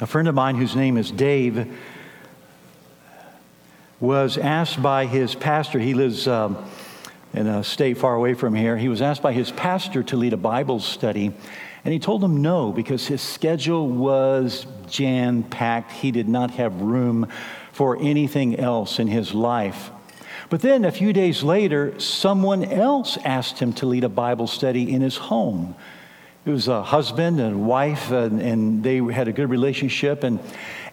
a friend of mine whose name is Dave was asked by his pastor, he lives um, in a state far away from here, he was asked by his pastor to lead a Bible study. And he told him no because his schedule was jam packed. He did not have room for anything else in his life. But then a few days later, someone else asked him to lead a Bible study in his home. It was a husband and wife, and, and they had a good relationship. And,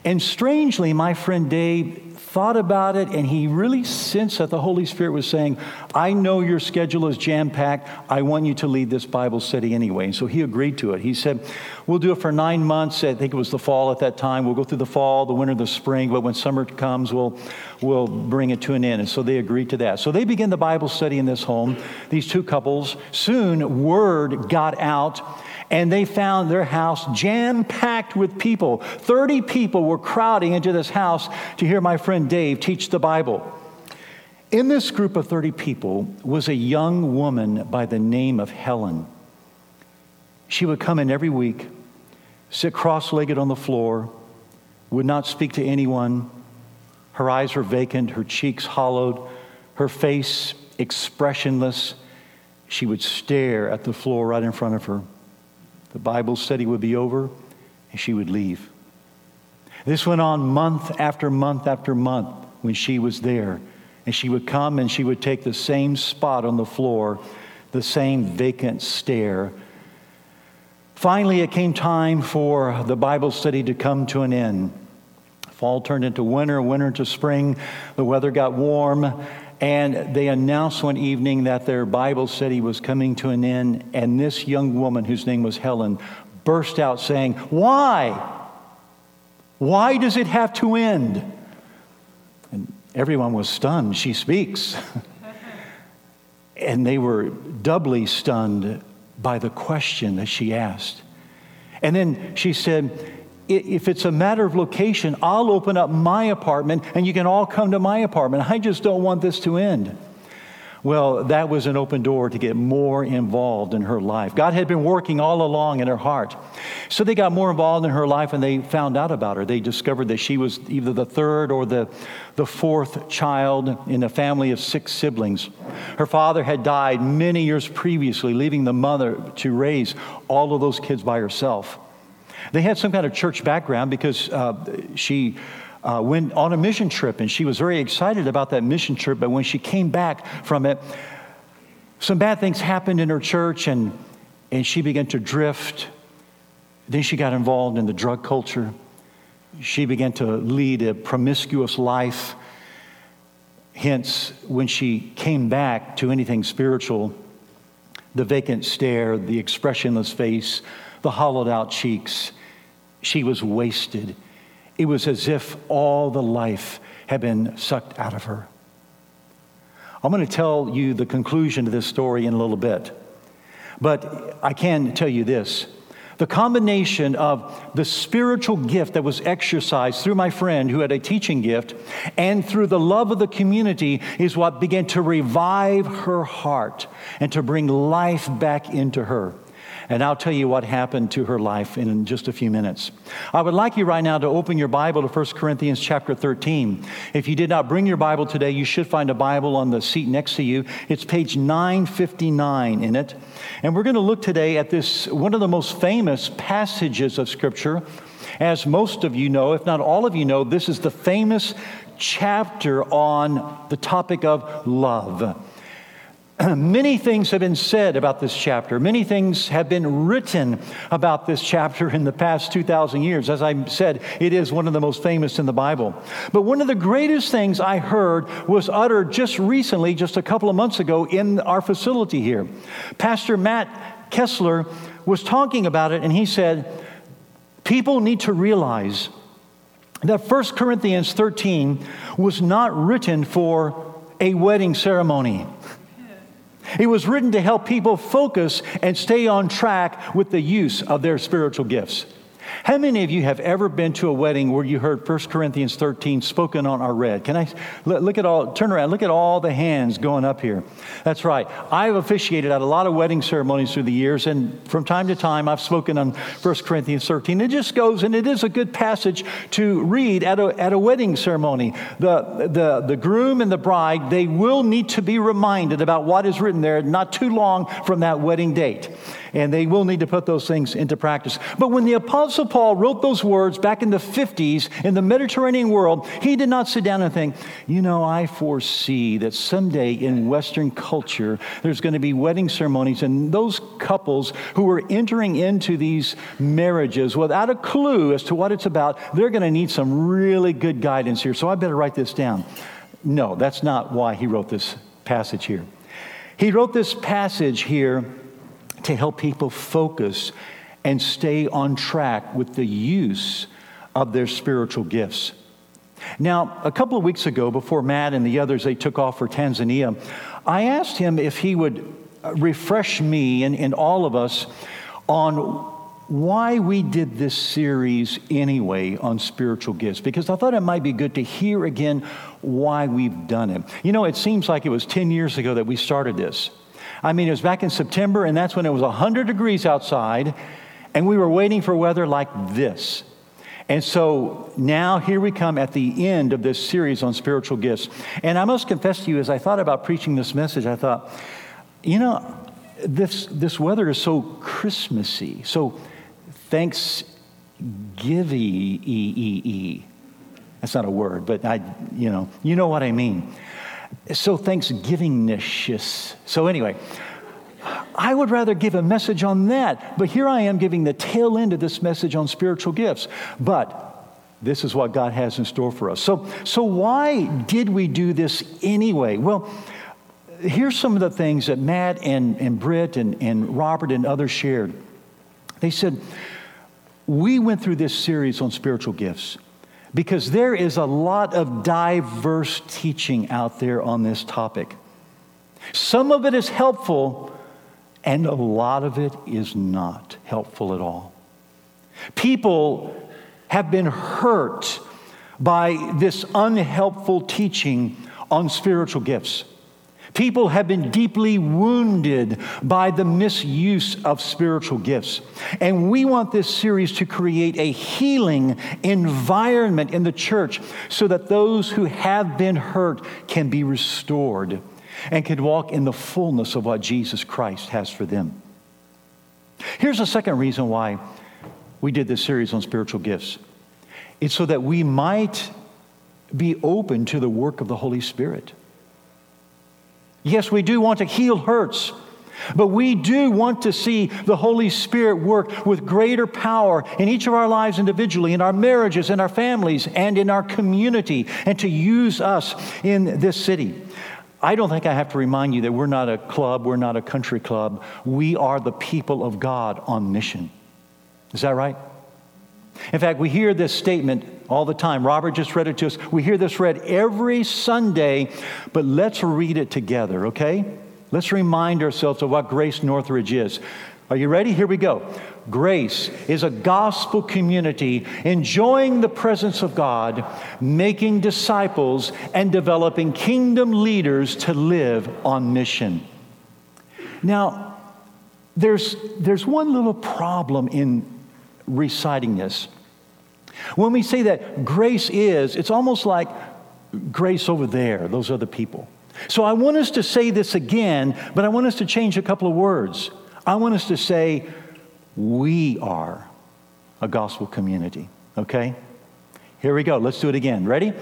and strangely, my friend Dave thought about it and he really sensed that the Holy Spirit was saying, I know your schedule is jam packed. I want you to lead this Bible study anyway. And so he agreed to it. He said, We'll do it for nine months. I think it was the fall at that time. We'll go through the fall, the winter, the spring, but when summer comes, we'll, we'll bring it to an end. And so they agreed to that. So they began the Bible study in this home, these two couples. Soon, word got out and they found their house jam packed with people. 30 people were crowding into this house to hear my friend Dave teach the Bible. In this group of 30 people was a young woman by the name of Helen. She would come in every week, sit cross legged on the floor, would not speak to anyone. Her eyes were vacant, her cheeks hollowed, her face expressionless. She would stare at the floor right in front of her. The Bible study would be over and she would leave. This went on month after month after month when she was there. And she would come and she would take the same spot on the floor, the same vacant stare. Finally, it came time for the Bible study to come to an end. Fall turned into winter, winter into spring. The weather got warm, and they announced one evening that their Bible study was coming to an end. And this young woman, whose name was Helen, burst out saying, Why? Why does it have to end? And everyone was stunned. She speaks. and they were doubly stunned by the question that she asked. And then she said, if it's a matter of location, I'll open up my apartment and you can all come to my apartment. I just don't want this to end. Well, that was an open door to get more involved in her life. God had been working all along in her heart. So they got more involved in her life and they found out about her. They discovered that she was either the third or the, the fourth child in a family of six siblings. Her father had died many years previously, leaving the mother to raise all of those kids by herself. They had some kind of church background because uh, she uh, went on a mission trip and she was very excited about that mission trip. But when she came back from it, some bad things happened in her church and, and she began to drift. Then she got involved in the drug culture. She began to lead a promiscuous life. Hence, when she came back to anything spiritual, the vacant stare, the expressionless face, the hollowed out cheeks. She was wasted. It was as if all the life had been sucked out of her. I'm going to tell you the conclusion to this story in a little bit. But I can tell you this the combination of the spiritual gift that was exercised through my friend who had a teaching gift and through the love of the community is what began to revive her heart and to bring life back into her. And I'll tell you what happened to her life in just a few minutes. I would like you right now to open your Bible to 1 Corinthians chapter 13. If you did not bring your Bible today, you should find a Bible on the seat next to you. It's page 959 in it. And we're going to look today at this, one of the most famous passages of Scripture. As most of you know, if not all of you know, this is the famous chapter on the topic of love. Many things have been said about this chapter. Many things have been written about this chapter in the past 2,000 years. As I said, it is one of the most famous in the Bible. But one of the greatest things I heard was uttered just recently, just a couple of months ago, in our facility here. Pastor Matt Kessler was talking about it, and he said, People need to realize that 1 Corinthians 13 was not written for a wedding ceremony. It was written to help people focus and stay on track with the use of their spiritual gifts. How many of you have ever been to a wedding where you heard 1 Corinthians 13 spoken on or read? Can I look at all, turn around, look at all the hands going up here. That's right. I've officiated at a lot of wedding ceremonies through the years, and from time to time I've spoken on 1 Corinthians 13. It just goes, and it is a good passage to read at a, at a wedding ceremony. The, the, the groom and the bride, they will need to be reminded about what is written there not too long from that wedding date and they will need to put those things into practice. But when the Apostle Paul wrote those words back in the 50s in the Mediterranean world, he did not sit down and think, you know, I foresee that someday in Western culture there's going to be wedding ceremonies, and those couples who are entering into these marriages without a clue as to what it's about, they're going to need some really good guidance here. So I better write this down. No, that's not why he wrote this passage here. He wrote this passage here to help people focus and stay on track with the use of their spiritual gifts. Now, a couple of weeks ago, before Matt and the others they took off for Tanzania, I asked him if he would refresh me and, and all of us on why we did this series anyway on spiritual gifts because I thought it might be good to hear again why we've done it. You know, it seems like it was 10 years ago that we started this. I mean, it was back in September, and that's when it was 100 degrees outside, and we were waiting for weather like this. And so now here we come at the end of this series on spiritual gifts. And I must confess to you, as I thought about preaching this message, I thought, you know, this, this weather is so Christmassy, so thanksgiving. That's not a word, but I, you know, you know what I mean so thanksgivingness. So, anyway, I would rather give a message on that, but here I am giving the tail end of this message on spiritual gifts. But this is what God has in store for us. So, so why did we do this anyway? Well, here's some of the things that Matt and, and Britt and, and Robert and others shared. They said, We went through this series on spiritual gifts because there is a lot of diverse teaching out there on this topic. Some of it is helpful, and a lot of it is not helpful at all. People have been hurt by this unhelpful teaching on spiritual gifts. People have been deeply wounded by the misuse of spiritual gifts. And we want this series to create a healing environment in the church so that those who have been hurt can be restored and can walk in the fullness of what Jesus Christ has for them. Here's a second reason why we did this series on spiritual gifts it's so that we might be open to the work of the Holy Spirit. Yes, we do want to heal hurts, but we do want to see the Holy Spirit work with greater power in each of our lives individually, in our marriages, in our families, and in our community, and to use us in this city. I don't think I have to remind you that we're not a club, we're not a country club. We are the people of God on mission. Is that right? In fact, we hear this statement all the time. Robert just read it to us. We hear this read every Sunday, but let's read it together, okay? Let's remind ourselves of what Grace Northridge is. Are you ready? Here we go. Grace is a gospel community enjoying the presence of God, making disciples, and developing kingdom leaders to live on mission. Now, there's, there's one little problem in reciting this. When we say that grace is, it's almost like grace over there, those other people. So I want us to say this again, but I want us to change a couple of words. I want us to say, we are a gospel community, okay? Here we go. Let's do it again. Ready?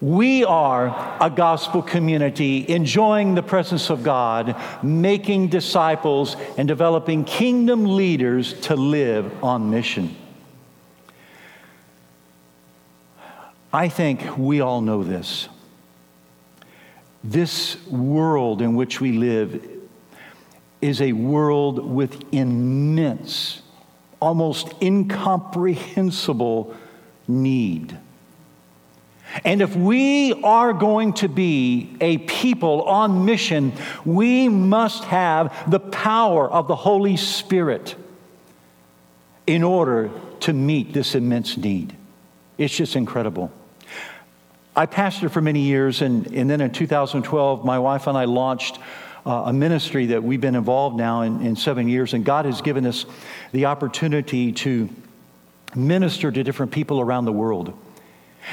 We are a gospel community enjoying the presence of God, making disciples, and developing kingdom leaders to live on mission. I think we all know this. This world in which we live is a world with immense, almost incomprehensible need. And if we are going to be a people on mission, we must have the power of the Holy Spirit. in order to meet this immense need. It's just incredible. I pastored for many years, and, and then in 2012, my wife and I launched uh, a ministry that we've been involved now in, in seven years, and God has given us the opportunity to minister to different people around the world.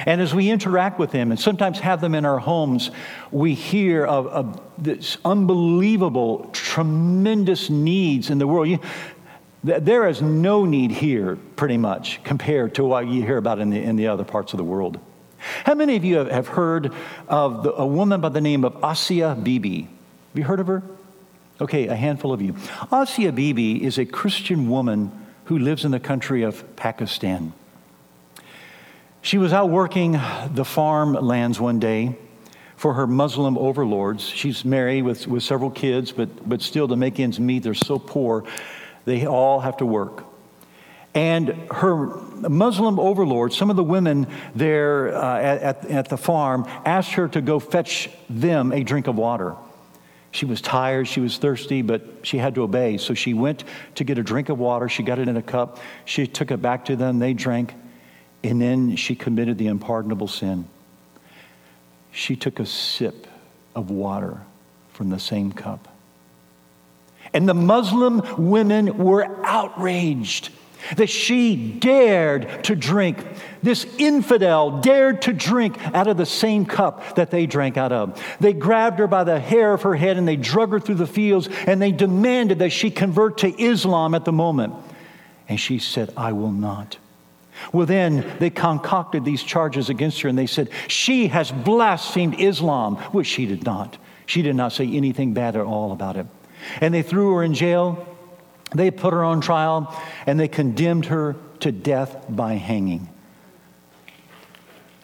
And as we interact with them and sometimes have them in our homes, we hear of, of this unbelievable, tremendous needs in the world. You, there is no need here, pretty much, compared to what you hear about in the, in the other parts of the world. How many of you have, heard of the, a woman by the name of Asia Bibi? Have you heard of her? Okay, a handful of you. Asia Bibi is a Christian woman who lives in the country of Pakistan. She was out working the farm lands one day for her Muslim overlords. She's married with, with several kids, but, but still to make ends meet, they're so poor, they all have to work. And her Muslim overlords, some of the women there uh, at, at the farm, asked her to go fetch them a drink of water. She was tired, she was thirsty, but she had to obey. So she went to get a drink of water. She got it in a cup. She took it back to them. They drank. And then she committed the unpardonable sin. She took a sip of water from the same cup. And the Muslim women were outraged that she dared to drink, this infidel dared to drink out of the same cup that they drank out of. They grabbed her by the hair of her head and they drug her through the fields and they demanded that she convert to Islam at the moment. And she said, I will not. Well, then they concocted these charges against her and they said, She has blasphemed Islam, which she did not. She did not say anything bad at all about it. And they threw her in jail they put her on trial and they condemned her to death by hanging.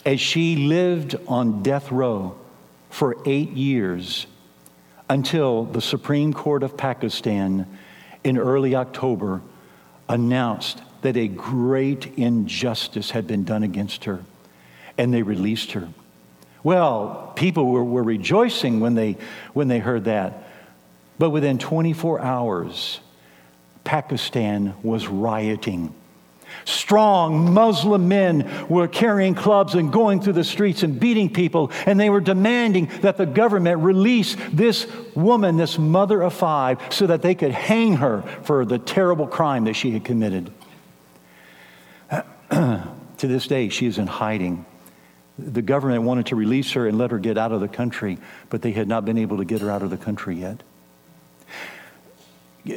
As she lived on death row for eight years until the Supreme Court of Pakistan in early October announced that a great injustice had been done against her and they released her. Well, people were, were rejoicing when they, when they heard that. But within 24 hours, Pakistan was rioting. Strong Muslim men were carrying clubs and going through the streets and beating people, and they were demanding that the government release this woman, this mother of five, so that they could hang her for the terrible crime that she had committed. to this day, she is in hiding. The government wanted to release her and let her get out of the country, but they had not been able to get her out of the country yet.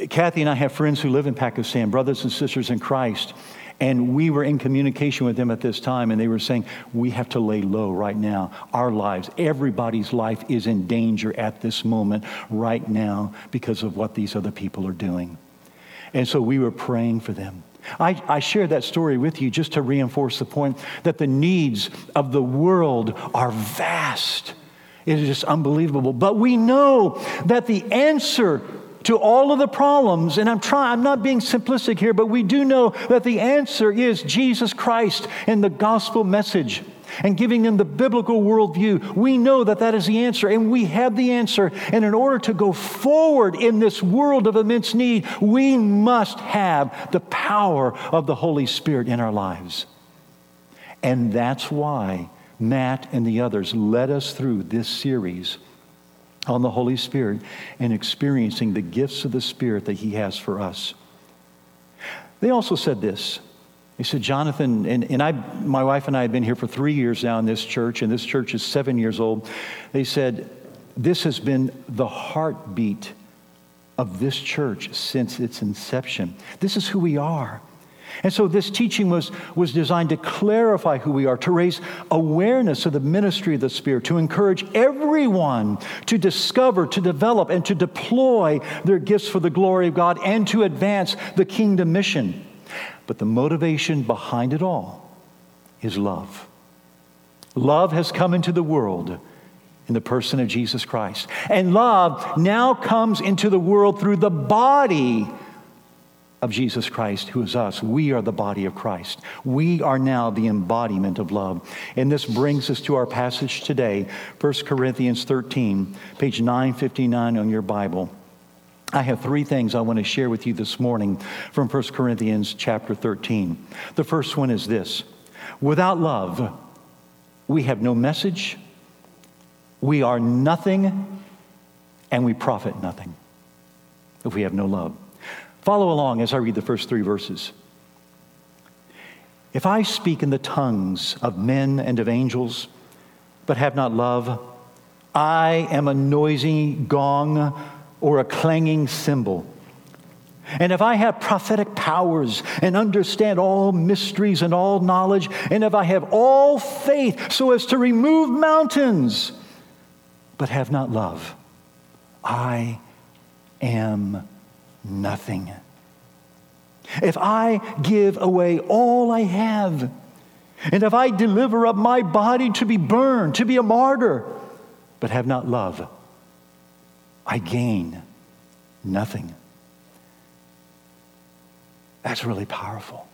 Kathy and I have friends who live in Pakistan, brothers and sisters in Christ. And we were in communication with them at this time, and they were saying, We have to lay low right now. Our lives, everybody's life is in danger at this moment, right now, because of what these other people are doing. And so we were praying for them. I, I share that story with you just to reinforce the point that the needs of the world are vast. It is just unbelievable. But we know that the answer to all of the problems, and I'm trying, I'm not being simplistic here, but we do know that the answer is Jesus Christ and the gospel message and giving them the biblical worldview. We know that that is the answer, and we have the answer. And in order to go forward in this world of immense need, we must have the power of the Holy Spirit in our lives. And that's why Matt and the others led us through this series on the Holy Spirit and experiencing the gifts of the Spirit that He has for us. They also said this. They said, Jonathan, and, and I, my wife and I have been here for three years now in this church, and this church is seven years old. They said, This has been the heartbeat of this church since its inception. This is who we are. And so this teaching was, was designed to clarify who we are, to raise awareness of the ministry of the Spirit, to encourage everyone to discover, to develop, and to deploy their gifts for the glory of God and to advance the kingdom mission. But the motivation behind it all is love. Love has come into the world in the person of Jesus Christ. And love now comes into the world through the body of Jesus Christ, who is us. We are the body of Christ. We are now the embodiment of love. And this brings us to our passage today, 1 Corinthians 13, page 959 on your Bible. I have three things I want to share with you this morning from 1 Corinthians chapter 13. The first one is this Without love, we have no message, we are nothing, and we profit nothing if we have no love. Follow along as I read the first three verses. If I speak in the tongues of men and of angels, but have not love, I am a noisy gong or a clanging cymbal. And if I have prophetic powers and understand all mysteries and all knowledge, and if I have all faith so as to remove mountains, but have not love, I am nothing. If I give away all I have, and if I deliver up my body to be burned, to be a martyr, but have not love, I gain nothing. That's really powerful.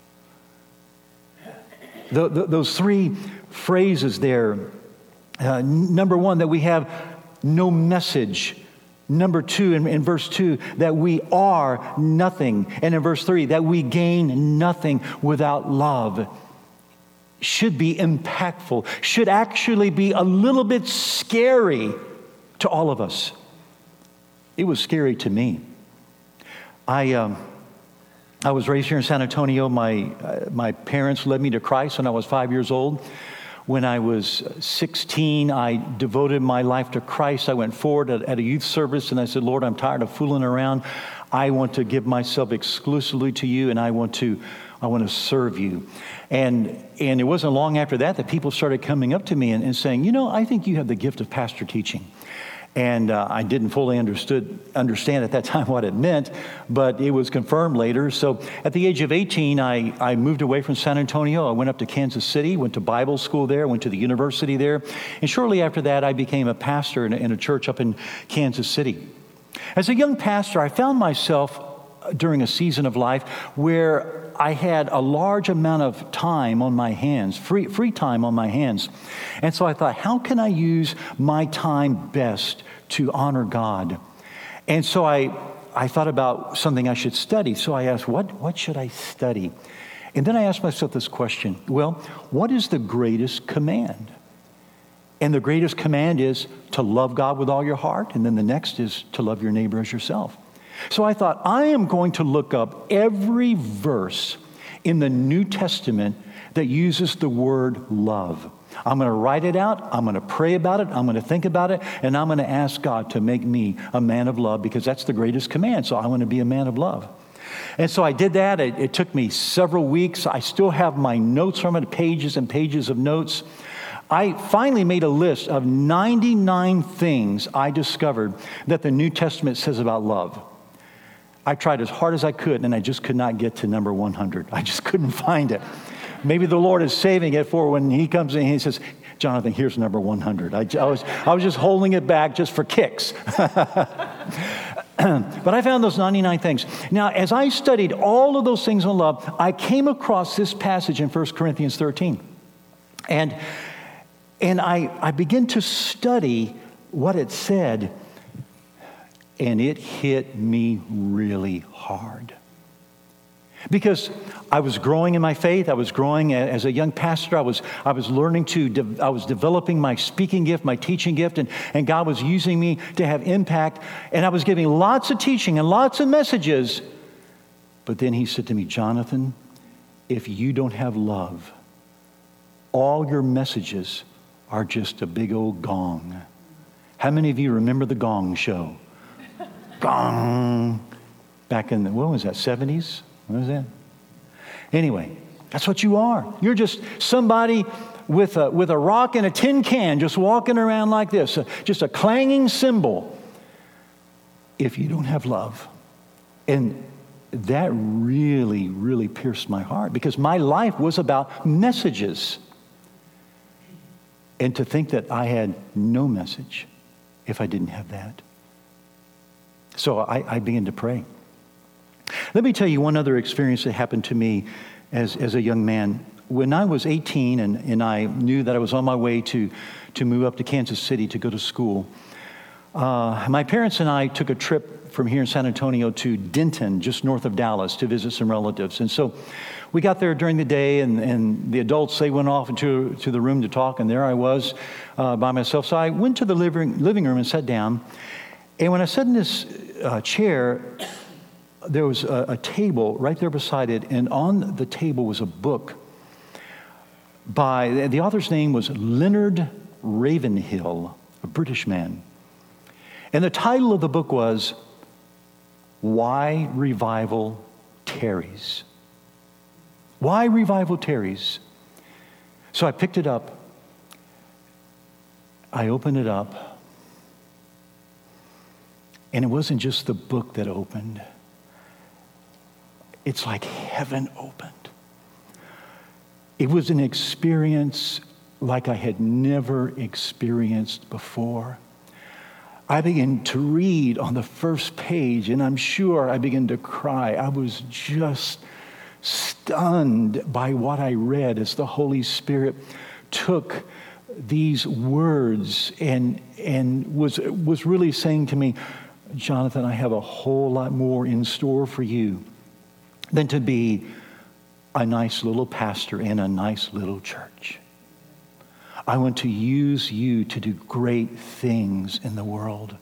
The, the, those three phrases there uh, number one, that we have no message. Number two, in, in verse two, that we are nothing. And in verse three, that we gain nothing without love. Should be impactful, should actually be a little bit scary to all of us. It was scary to me. I, um, I was raised here in San Antonio. My, uh, my parents led me to Christ when I was five years old. When I was 16, I devoted my life to Christ. I went forward at, at a youth service and I said, Lord, I'm tired of fooling around. I want to give myself exclusively to you and I want to, I want to serve you. And, and it wasn't long after that that people started coming up to me and, and saying, You know, I think you have the gift of pastor teaching. And uh, I didn't fully understood, understand at that time what it meant, but it was confirmed later. So at the age of 18, I, I moved away from San Antonio. I went up to Kansas City, went to Bible school there, went to the university there. And shortly after that, I became a pastor in in a church up in Kansas City. As a young pastor, I found myself during a season of life where I had a large amount of time on my hands, free, free time on my hands. And so I thought, how can I use my time best to honor God? And so I, I thought about something I should study. So I asked, what, what should I study? And then I asked myself this question well, what is the greatest command? And the greatest command is to love God with all your heart. And then the next is to love your neighbor as yourself. So I thought, I am going to look up every verse in the New Testament that uses the word love. I'm going to write it out. I'm going to pray about it. I'm going to think about it. And I'm going to ask God to make me a man of love because that's the greatest command. So I want to be a man of love. And so I did that. It, it took me several weeks. I still have my notes from it, pages and pages of notes. I finally made a list of 99 things I discovered that the New Testament says about love. I tried as hard as I could, and I just could not get to number 100. I just couldn't find it. Maybe the Lord is saving it for when He comes in and He says, Jonathan, here's number 100. I, I, was, I was just holding it back just for kicks. but I found those 99 things. Now, as I studied all of those things on love, I came across this passage in 1 Corinthians 13. And, and I, I began to study what it said and it hit me really hard. Because I was growing in my faith, I was growing as a young pastor, I was, I was learning to, de- I was developing my speaking gift, my teaching gift, and, and God was using me to have impact. And I was giving lots of teaching and lots of messages. But then He said to me, Jonathan, if you don't have love, all your messages are just a big old gong. How many of you remember the gong show? Gong. Back in the, what was that, 70s? What was that? Anyway, that's what you are. You're just somebody with a, with a rock and a tin can just walking around like this, uh, just a clanging cymbal if you don't have love. And that really, really pierced my heart because my life was about messages. And to think that I had no message if I didn't have that. So I, I began to pray. Let me tell you one other experience that happened to me as, as a young man. When I was 18 and, and I knew that I was on my way to, to move up to Kansas City to go to school, Uh, my parents and I took a trip from here in San Antonio to Denton, just north of Dallas, to visit some relatives. And so we got there during the day, and, and the adults, they went off into to the room to talk, and there I was uh, by myself. So I went to the living, living room and sat down. And when I sat in this uh, chair, there was a, a table right there beside it, and on the table was a book by the author's name was Leonard Ravenhill, a British man. And the title of the book was Why Revival Tarries. Why Revival Tarries. So I picked it up. I opened it up. And it wasn't just the book that opened, it's like heaven opened. It was an experience like I had never experienced before. I began to read on the first page, and I'm sure I began to cry. I was just stunned by what I read as the Holy Spirit took these words and, and was, was really saying to me, Jonathan, I have a whole lot more in store for you than to be a nice little pastor in a nice little church. I want to use you to do great things in the world.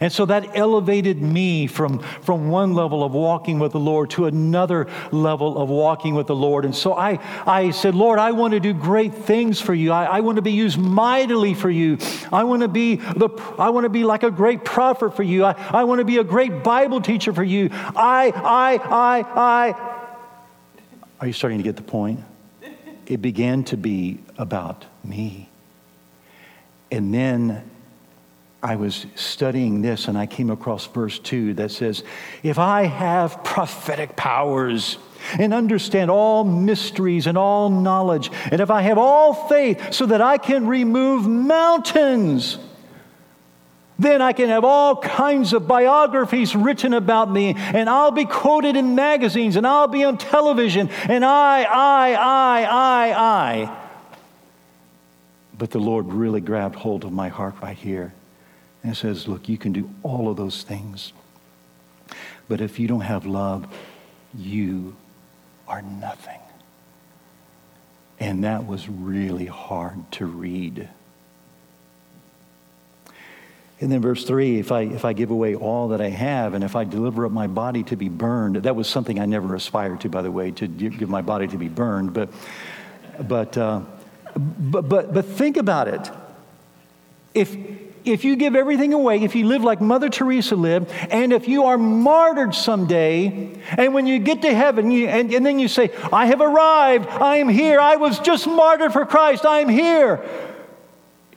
And so that elevated me from, from one level of walking with the Lord to another level of walking with the Lord. And so I, I said, Lord, I want to do great things for you. I, I want to be used mightily for you. I want to be the I want to be like a great prophet for you. I, I want to be a great Bible teacher for you. I, I, I, I. Are you starting to get the point? It began to be about me. And then I was studying this and I came across verse 2 that says, If I have prophetic powers and understand all mysteries and all knowledge, and if I have all faith so that I can remove mountains, then I can have all kinds of biographies written about me, and I'll be quoted in magazines, and I'll be on television, and I, I, I, I, I. But the Lord really grabbed hold of my heart right here and it says, Look, you can do all of those things. But if you don't have love, you are nothing. And that was really hard to read. And then verse 3 if I, if I give away all that I have and if I deliver up my body to be burned, that was something I never aspired to, by the way, to give my body to be burned. But, but, uh, but, but, but think about it. If, if you give everything away, if you live like Mother Teresa lived, and if you are martyred someday, and when you get to heaven, you, and, and then you say, I have arrived, I am here, I was just martyred for Christ, I am here.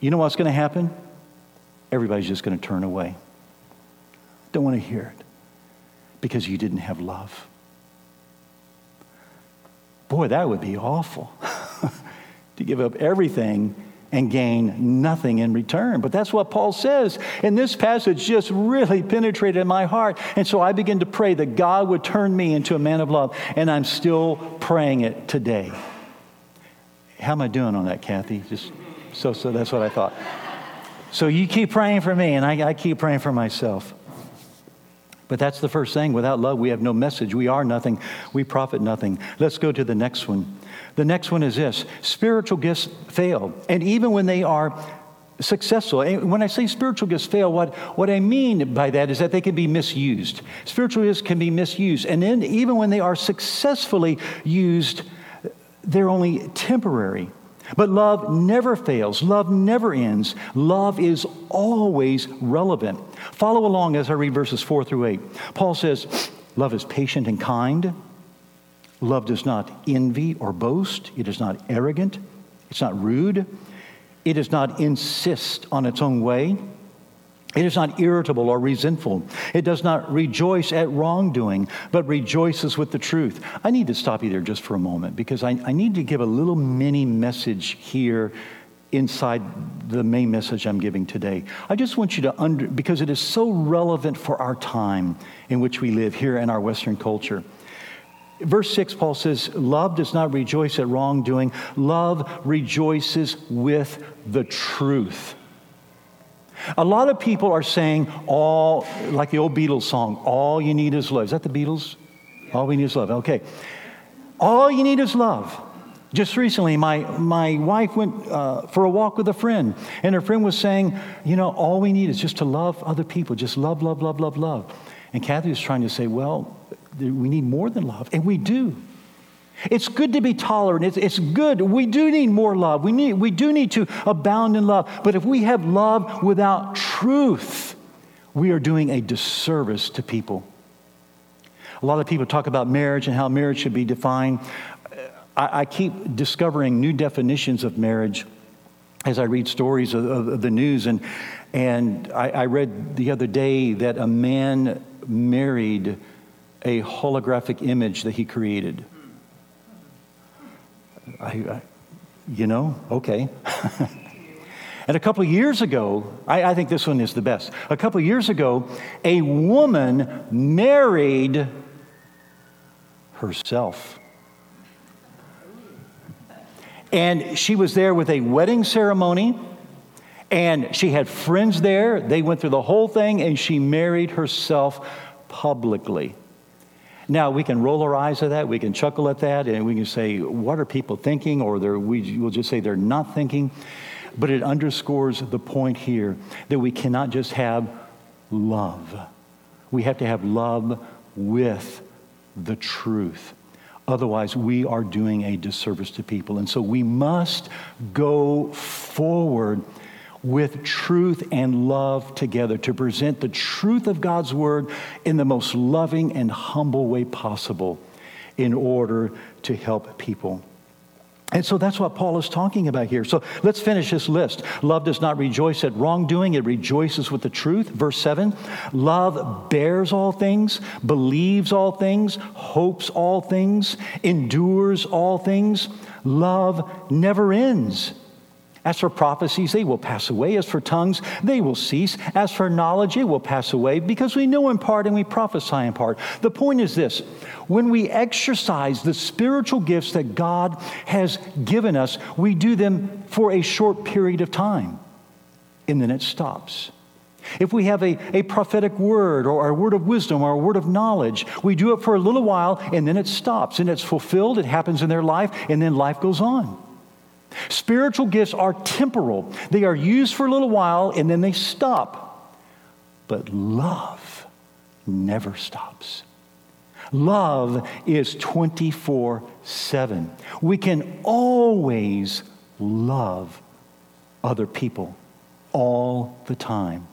You know what's going to happen? everybody's just going to turn away. Don't want to hear it because you didn't have love. Boy, that would be awful to give up everything and gain nothing in return. But that's what Paul says. And this passage just really penetrated my heart. And so I began to pray that God would turn me into a man of love. And I'm still praying it today. How am I doing on that, Kathy? Just so, so that's what I thought. So you keep praying for me, and I, I keep praying for myself. But that's the first thing. Without love, we have no message. We are nothing. We profit nothing. Let's go to the next one. The next one is this spiritual gifts fail. And even when they are successful, and when I say spiritual gifts fail, what, what I mean by that is that they can be misused. Spiritual gifts can be misused. And then, even when they are successfully used, they're only temporary. But love never fails. Love never ends. Love is always relevant. Follow along as I read verses 4 through 8. Paul says, Love is patient and kind. Love does not envy or boast. It is not arrogant. It's not rude. It does not insist on its own way. It is not irritable or resentful. It does not rejoice at wrongdoing, but rejoices with the truth. I need to stop you there just for a moment because I, I need to give a little mini message here inside the main message I'm giving today. I just want you to under, because it is so relevant for our time in which we live here in our Western culture. Verse 6, Paul says, Love does not rejoice at wrongdoing, love rejoices with the truth. A lot of people are saying all, like the old Beatles song, all you need is love. Is that the Beatles? All we need is love. Okay. All you need is love. Just recently, my, my wife went uh, for a walk with a friend, and her friend was saying, You know, all we need is just to love other people. Just love, love, love, love, love. And Kathy was trying to say, Well, we need more than love. And we do. It's good to be tolerant. It's, it's good. We do need more love. We, need, we do need to abound in love. But if we have love without truth, we are doing a disservice to people. A lot of people talk about marriage and how marriage should be defined. I, I keep discovering new definitions of marriage as I read stories of, of, of the news. And, and I, I read the other day that a man married a holographic image that he created. I, I, you know, okay. and a couple years ago, I, I, think this one is the best. A couple years ago, a woman married herself. And she was there with a wedding ceremony, and she had friends there. They went through the whole thing, and she married herself publicly. Now, we can roll our eyes at that, we can chuckle at that, and we can say, What are people thinking? Or we will just say they're not thinking. But it underscores the point here that we cannot just have love, we have to have love with the truth. Otherwise, we are doing a disservice to people. And so we must go forward with truth and love together to present the truth of God's word in the most loving and humble way possible in order to help people. And so that's what Paul is talking about here. So let's finish this list. Love does not rejoice at wrongdoing, it rejoices with the truth. Verse 7 Love bears all things, believes all things, hopes all things, endures all things. Love never ends. As for prophecies, they will pass away. As for tongues, they will cease. As for knowledge, it will pass away because we know in part and we prophesy in part. The point is this when we exercise the spiritual gifts that God has given us, we do them for a short period of time and then it stops. If we have a, a prophetic word or a word of wisdom or a word of knowledge, we do it for a little while and then it stops and it's fulfilled, it happens in their life, and then life goes on. Spiritual gifts are temporal, they are used for a little while and then they stop. But love never stops. Love is 24 7. We can always love other people all the time.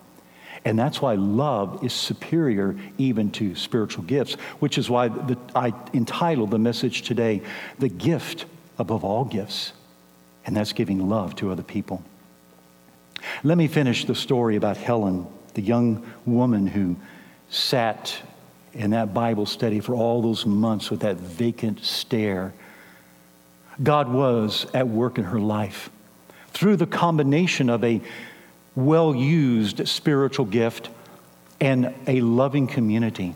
And that's why love is superior even to spiritual gifts, which is why the, I entitled the message today, The Gift Above All Gifts and that's giving love to other people. Let me finish the story about Helen, the young woman who sat in that Bible study for all those months with that vacant stare. God was at work in her life through the combination of a well used spiritual gift and a loving community.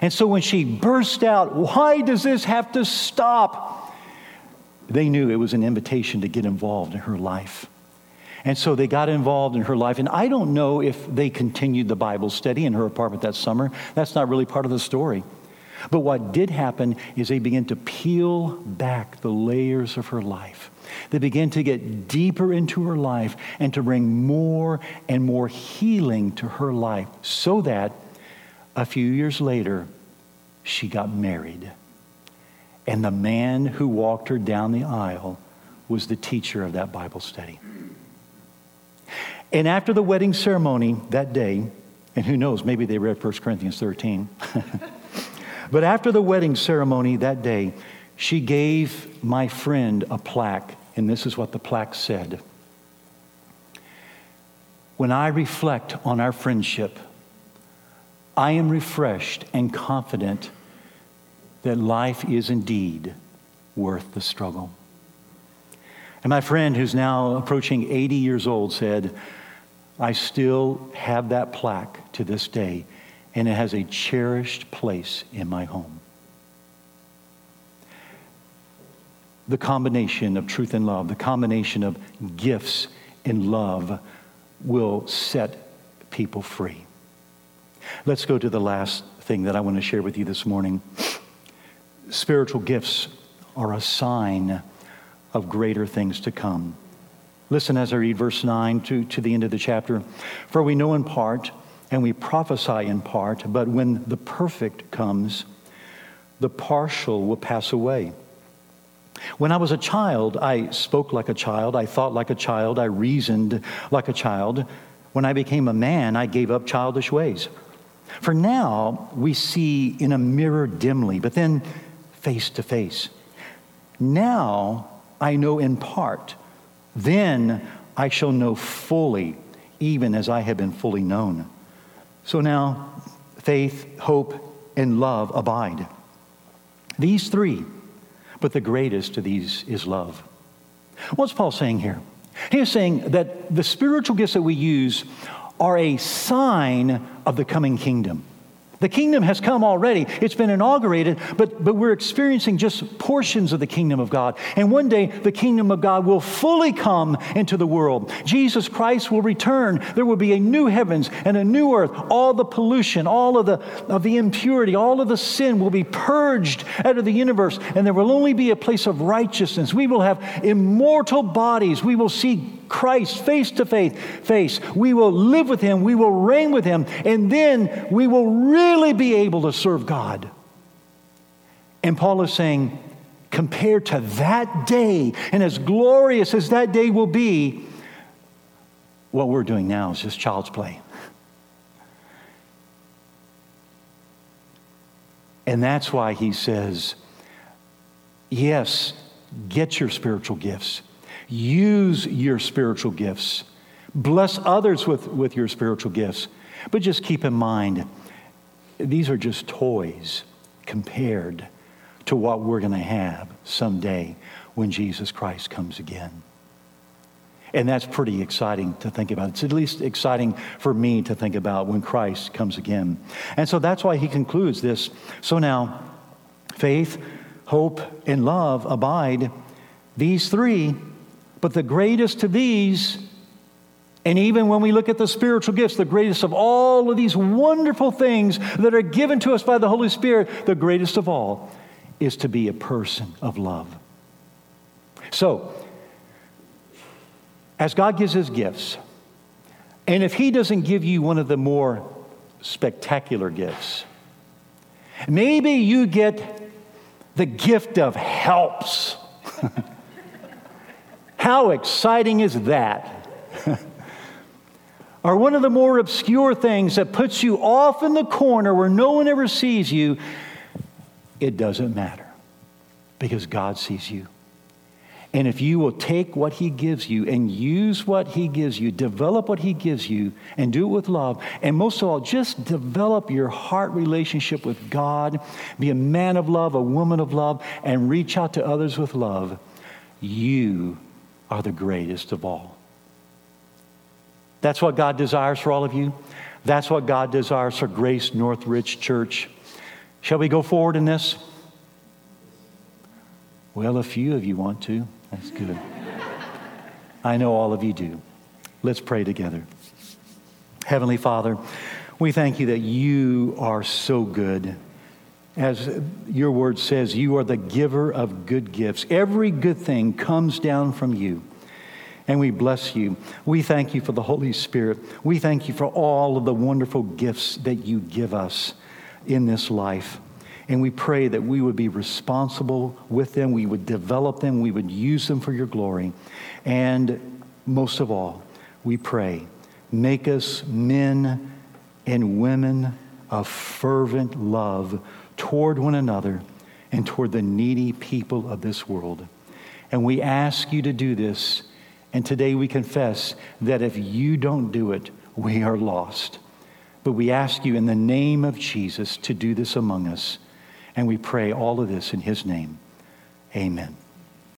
And so when she burst out, Why does this have to stop? They knew it was an invitation to get involved in her life. And so they got involved in her life. And I don't know if they continued the Bible study in her apartment that summer. That's not really part of the story. But what did happen is they began to peel back the layers of her life. They began to get deeper into her life and to bring more and more healing to her life so that a few years later, she got married. And the man who walked her down the aisle was the teacher of that Bible study. And after the wedding ceremony that day, and who knows, maybe they read 1 Corinthians 13. but after the wedding ceremony that day, she gave my friend a plaque, and this is what the plaque said. When I reflect on our friendship, I am refreshed and confident that life is indeed worth the struggle. And my friend, who's now approaching 80 years old, said, I still have that plaque to this day, and it has a cherished place in my home. The combination of truth and love, the combination of gifts and love will set people free. Let's go to the last thing that I want to share with you this morning. Spiritual gifts are a sign of greater things to come. Listen as I read verse 9 to, to the end of the chapter. For we know in part and we prophesy in part, but when the perfect comes, the partial will pass away. When I was a child, I spoke like a child, I thought like a child, I reasoned like a child. When I became a man, I gave up childish ways. For now, we see in a mirror dimly, but then face to face. Now I know in part, then I shall know fully, even as I have been fully known. So now, faith, hope, and love abide. These three, but the greatest of these is love. What's Paul saying here? He is saying that the spiritual gifts that we use are a sign of the coming kingdom. The kingdom has come already. It's been inaugurated, but, but we're experiencing just portions of the kingdom of God. And one day, the kingdom of God will fully come into the world. Jesus Christ will return. There will be a new heavens and a new earth. All the pollution, all of the, of the impurity, all of the sin will be purged out of the universe, and there will only be a place of righteousness. We will have immortal bodies. We will see Christ face to face, face. We will live with him, we will reign with him, and then we will really be able to serve God. And Paul is saying, compared to that day, and as glorious as that day will be, what we're doing now is just child's play. And that's why he says, yes, get your spiritual gifts. Use your spiritual gifts. Bless others with, with your spiritual gifts. But just keep in mind, these are just toys compared to what we're going to have someday when Jesus Christ comes again. And that's pretty exciting to think about. It's at least exciting for me to think about when Christ comes again. And so that's why he concludes this. So now, faith, hope, and love abide. These three but the greatest of these, and even when we look at the spiritual gifts, the greatest of all of these wonderful things that are given to us by the Holy Spirit, the greatest of all is to be a person of love. So, as God gives his gifts, and if he doesn't give you one of the more spectacular gifts, maybe you get the gift of helps. How exciting is that? or one of the more obscure things that puts you off in the corner where no one ever sees you, it doesn't matter because God sees you. And if you will take what He gives you and use what He gives you, develop what He gives you, and do it with love, and most of all, just develop your heart relationship with God, be a man of love, a woman of love, and reach out to others with love, you are the greatest of all. That's what God desires for all of you. That's what God desires for Grace Northridge Church. Shall we go forward in this? Well, a few of you want to. That's good. I know all of you do. Let's pray together. Heavenly Father, we thank you that you are so good. As your word says, you are the giver of good gifts. Every good thing comes down from you. And we bless you. We thank you for the Holy Spirit. We thank you for all of the wonderful gifts that you give us in this life. And we pray that we would be responsible with them, we would develop them, we would use them for your glory. And most of all, we pray, make us men and women of fervent love toward one another and toward the needy people of this world. And we ask you to do this. And today we confess that if you don't do it, we are lost. But we ask you in the name of Jesus to do this among us. And we pray all of this in his name. Amen.